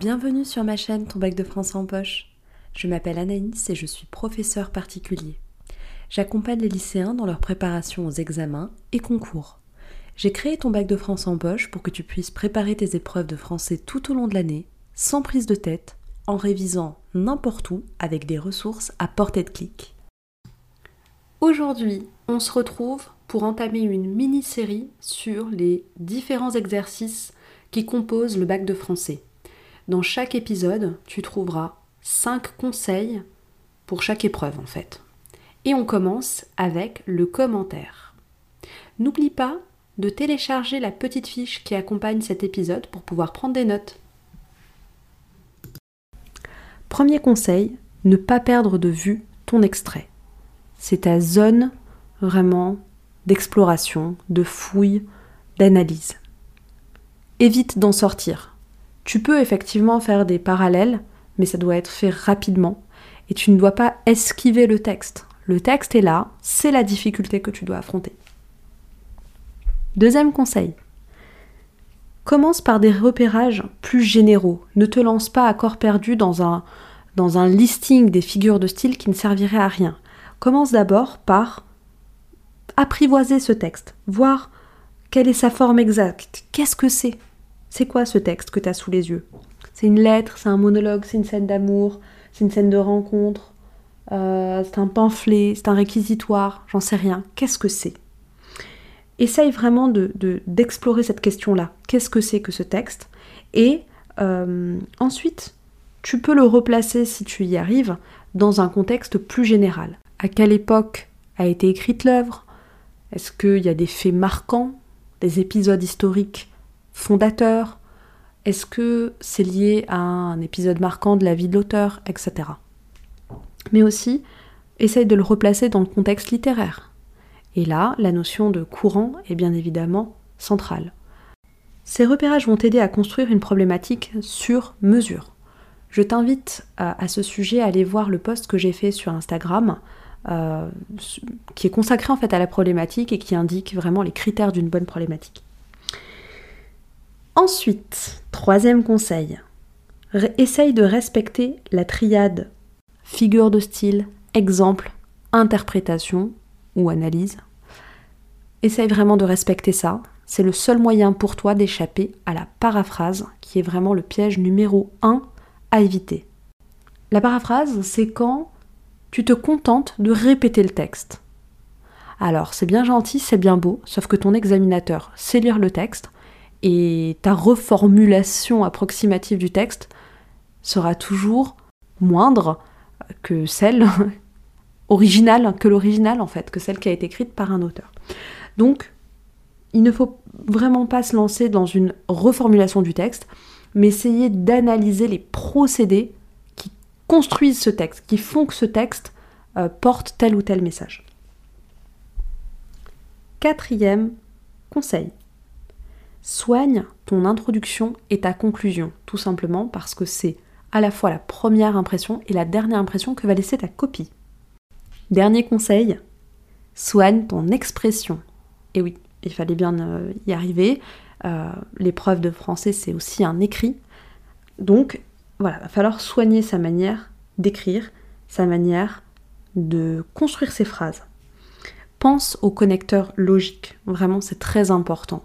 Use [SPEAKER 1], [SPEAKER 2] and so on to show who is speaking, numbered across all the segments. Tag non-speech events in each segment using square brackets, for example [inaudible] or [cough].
[SPEAKER 1] Bienvenue sur ma chaîne Ton bac de français en poche. Je m'appelle Anaïs et je suis professeur particulier. J'accompagne les lycéens dans leur préparation aux examens et concours. J'ai créé ton bac de français en poche pour que tu puisses préparer tes épreuves de français tout au long de l'année, sans prise de tête, en révisant n'importe où avec des ressources à portée de clic. Aujourd'hui, on se retrouve pour entamer une mini-série sur les différents exercices qui composent le bac de français. Dans chaque épisode, tu trouveras 5 conseils pour chaque épreuve en fait. Et on commence avec le commentaire. N'oublie pas de télécharger la petite fiche qui accompagne cet épisode pour pouvoir prendre des notes. Premier conseil, ne pas perdre de vue ton extrait. C'est ta zone vraiment d'exploration, de fouille, d'analyse. Évite d'en sortir. Tu peux effectivement faire des parallèles, mais ça doit être fait rapidement. Et tu ne dois pas esquiver le texte. Le texte est là, c'est la difficulté que tu dois affronter. Deuxième conseil. Commence par des repérages plus généraux. Ne te lance pas à corps perdu dans un, dans un listing des figures de style qui ne servirait à rien. Commence d'abord par apprivoiser ce texte, voir quelle est sa forme exacte, qu'est-ce que c'est, c'est quoi ce texte que tu as sous les yeux? C'est une lettre, c'est un monologue, c'est une scène d'amour, c'est une scène de rencontre, euh, c'est un pamphlet, c'est un réquisitoire, j'en sais rien. Qu'est-ce que c'est? Essaye vraiment d'explorer de, cette question-là. Qu'est-ce que c'est que ce texte? Et euh, ensuite, tu peux le replacer, si tu y arrives, dans un contexte plus général. À quelle époque a été écrite l'œuvre? Est-ce qu'il y a des faits marquants, des épisodes historiques fondateur Est-ce que c'est lié à un épisode marquant de la vie de l'auteur, etc. Mais aussi, essaye de le replacer dans le contexte littéraire. Et là, la notion de courant est bien évidemment centrale. Ces repérages vont t'aider à construire une problématique sur mesure. Je t'invite à, ce sujet à aller voir le post que j'ai fait sur Instagram, euh, qui est consacré en fait à la problématique et qui indique vraiment les critères d'une bonne problématique. Ensuite, troisième conseil, essaye de respecter la triade figure de style, exemple, interprétation ou analyse. Essaye vraiment de respecter ça. C'est le seul moyen pour toi d'échapper à la paraphrase, qui est vraiment le piège numéro 1 à éviter. La paraphrase, c'est quand tu te contentes de répéter le texte. Alors, c'est bien gentil, c'est bien beau, sauf que ton examinateur sait lire le texte, et ta reformulation approximative du texte sera toujours moindre que celle [laughs] originale, que l'original en fait, que celle qui a été écrite par un auteur. Donc, il ne faut vraiment pas se lancer dans une reformulation du texte, mais essayer d'analyser les procédés qui construisent ce texte, qui font que ce texte euh, porte tel ou tel message. Quatrième conseil, soigne ton introduction et ta conclusion, tout simplement parce que c'est à la fois la première impression et la dernière impression que va laisser ta copie. Dernier conseil, soigne ton expression. Et oui, il fallait bien euh, y arriver. Euh, l'épreuve de français, c'est aussi un écrit. Donc, voilà, il va falloir soigner sa manière d'écrire, sa manière de construire ses phrases. Pense au connecteur logique, vraiment c'est très important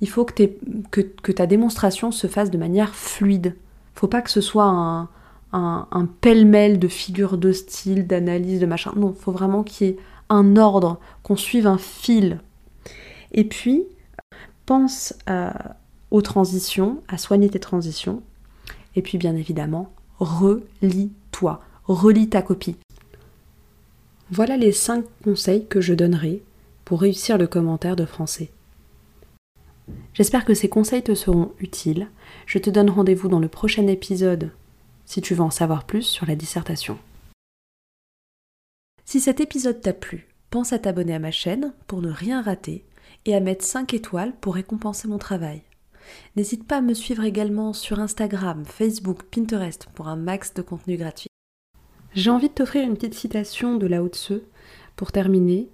[SPEAKER 1] il faut que, ta démonstration se fasse de manière fluide. Faut pas que ce soit un, un, pêle-mêle de figures de style, d'analyse, de machin. Non, faut vraiment qu'il y ait un ordre, qu'on suive un fil. Et puis, pense aux transitions, à soigner tes transitions. Et puis, bien évidemment, relis-toi, relis ta copie. Voilà les 5 conseils que je donnerai pour réussir le commentaire de français. J'espère que ces conseils te seront utiles. Je te donne rendez-vous dans le prochain épisode si tu veux en savoir plus sur la dissertation. Si cet épisode t'a plu, pense à t'abonner à ma chaîne pour ne rien rater et à mettre 5 étoiles pour récompenser mon travail. N'hésite pas à me suivre également sur Instagram, Facebook, Pinterest pour un max de contenu gratuit. J'ai envie de t'offrir une petite citation de Lao Tse pour terminer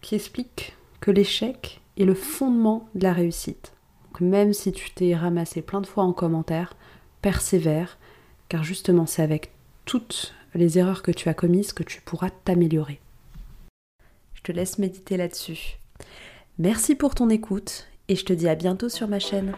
[SPEAKER 1] qui explique que l'échec est le fondement de la réussite. même si tu t'es ramassé plein de fois en commentaire, persévère, car justement c'est avec toutes les erreurs que tu as commises que tu pourras t'améliorer. Je te laisse méditer là-dessus. Merci pour ton écoute et je te dis à bientôt sur ma chaîne.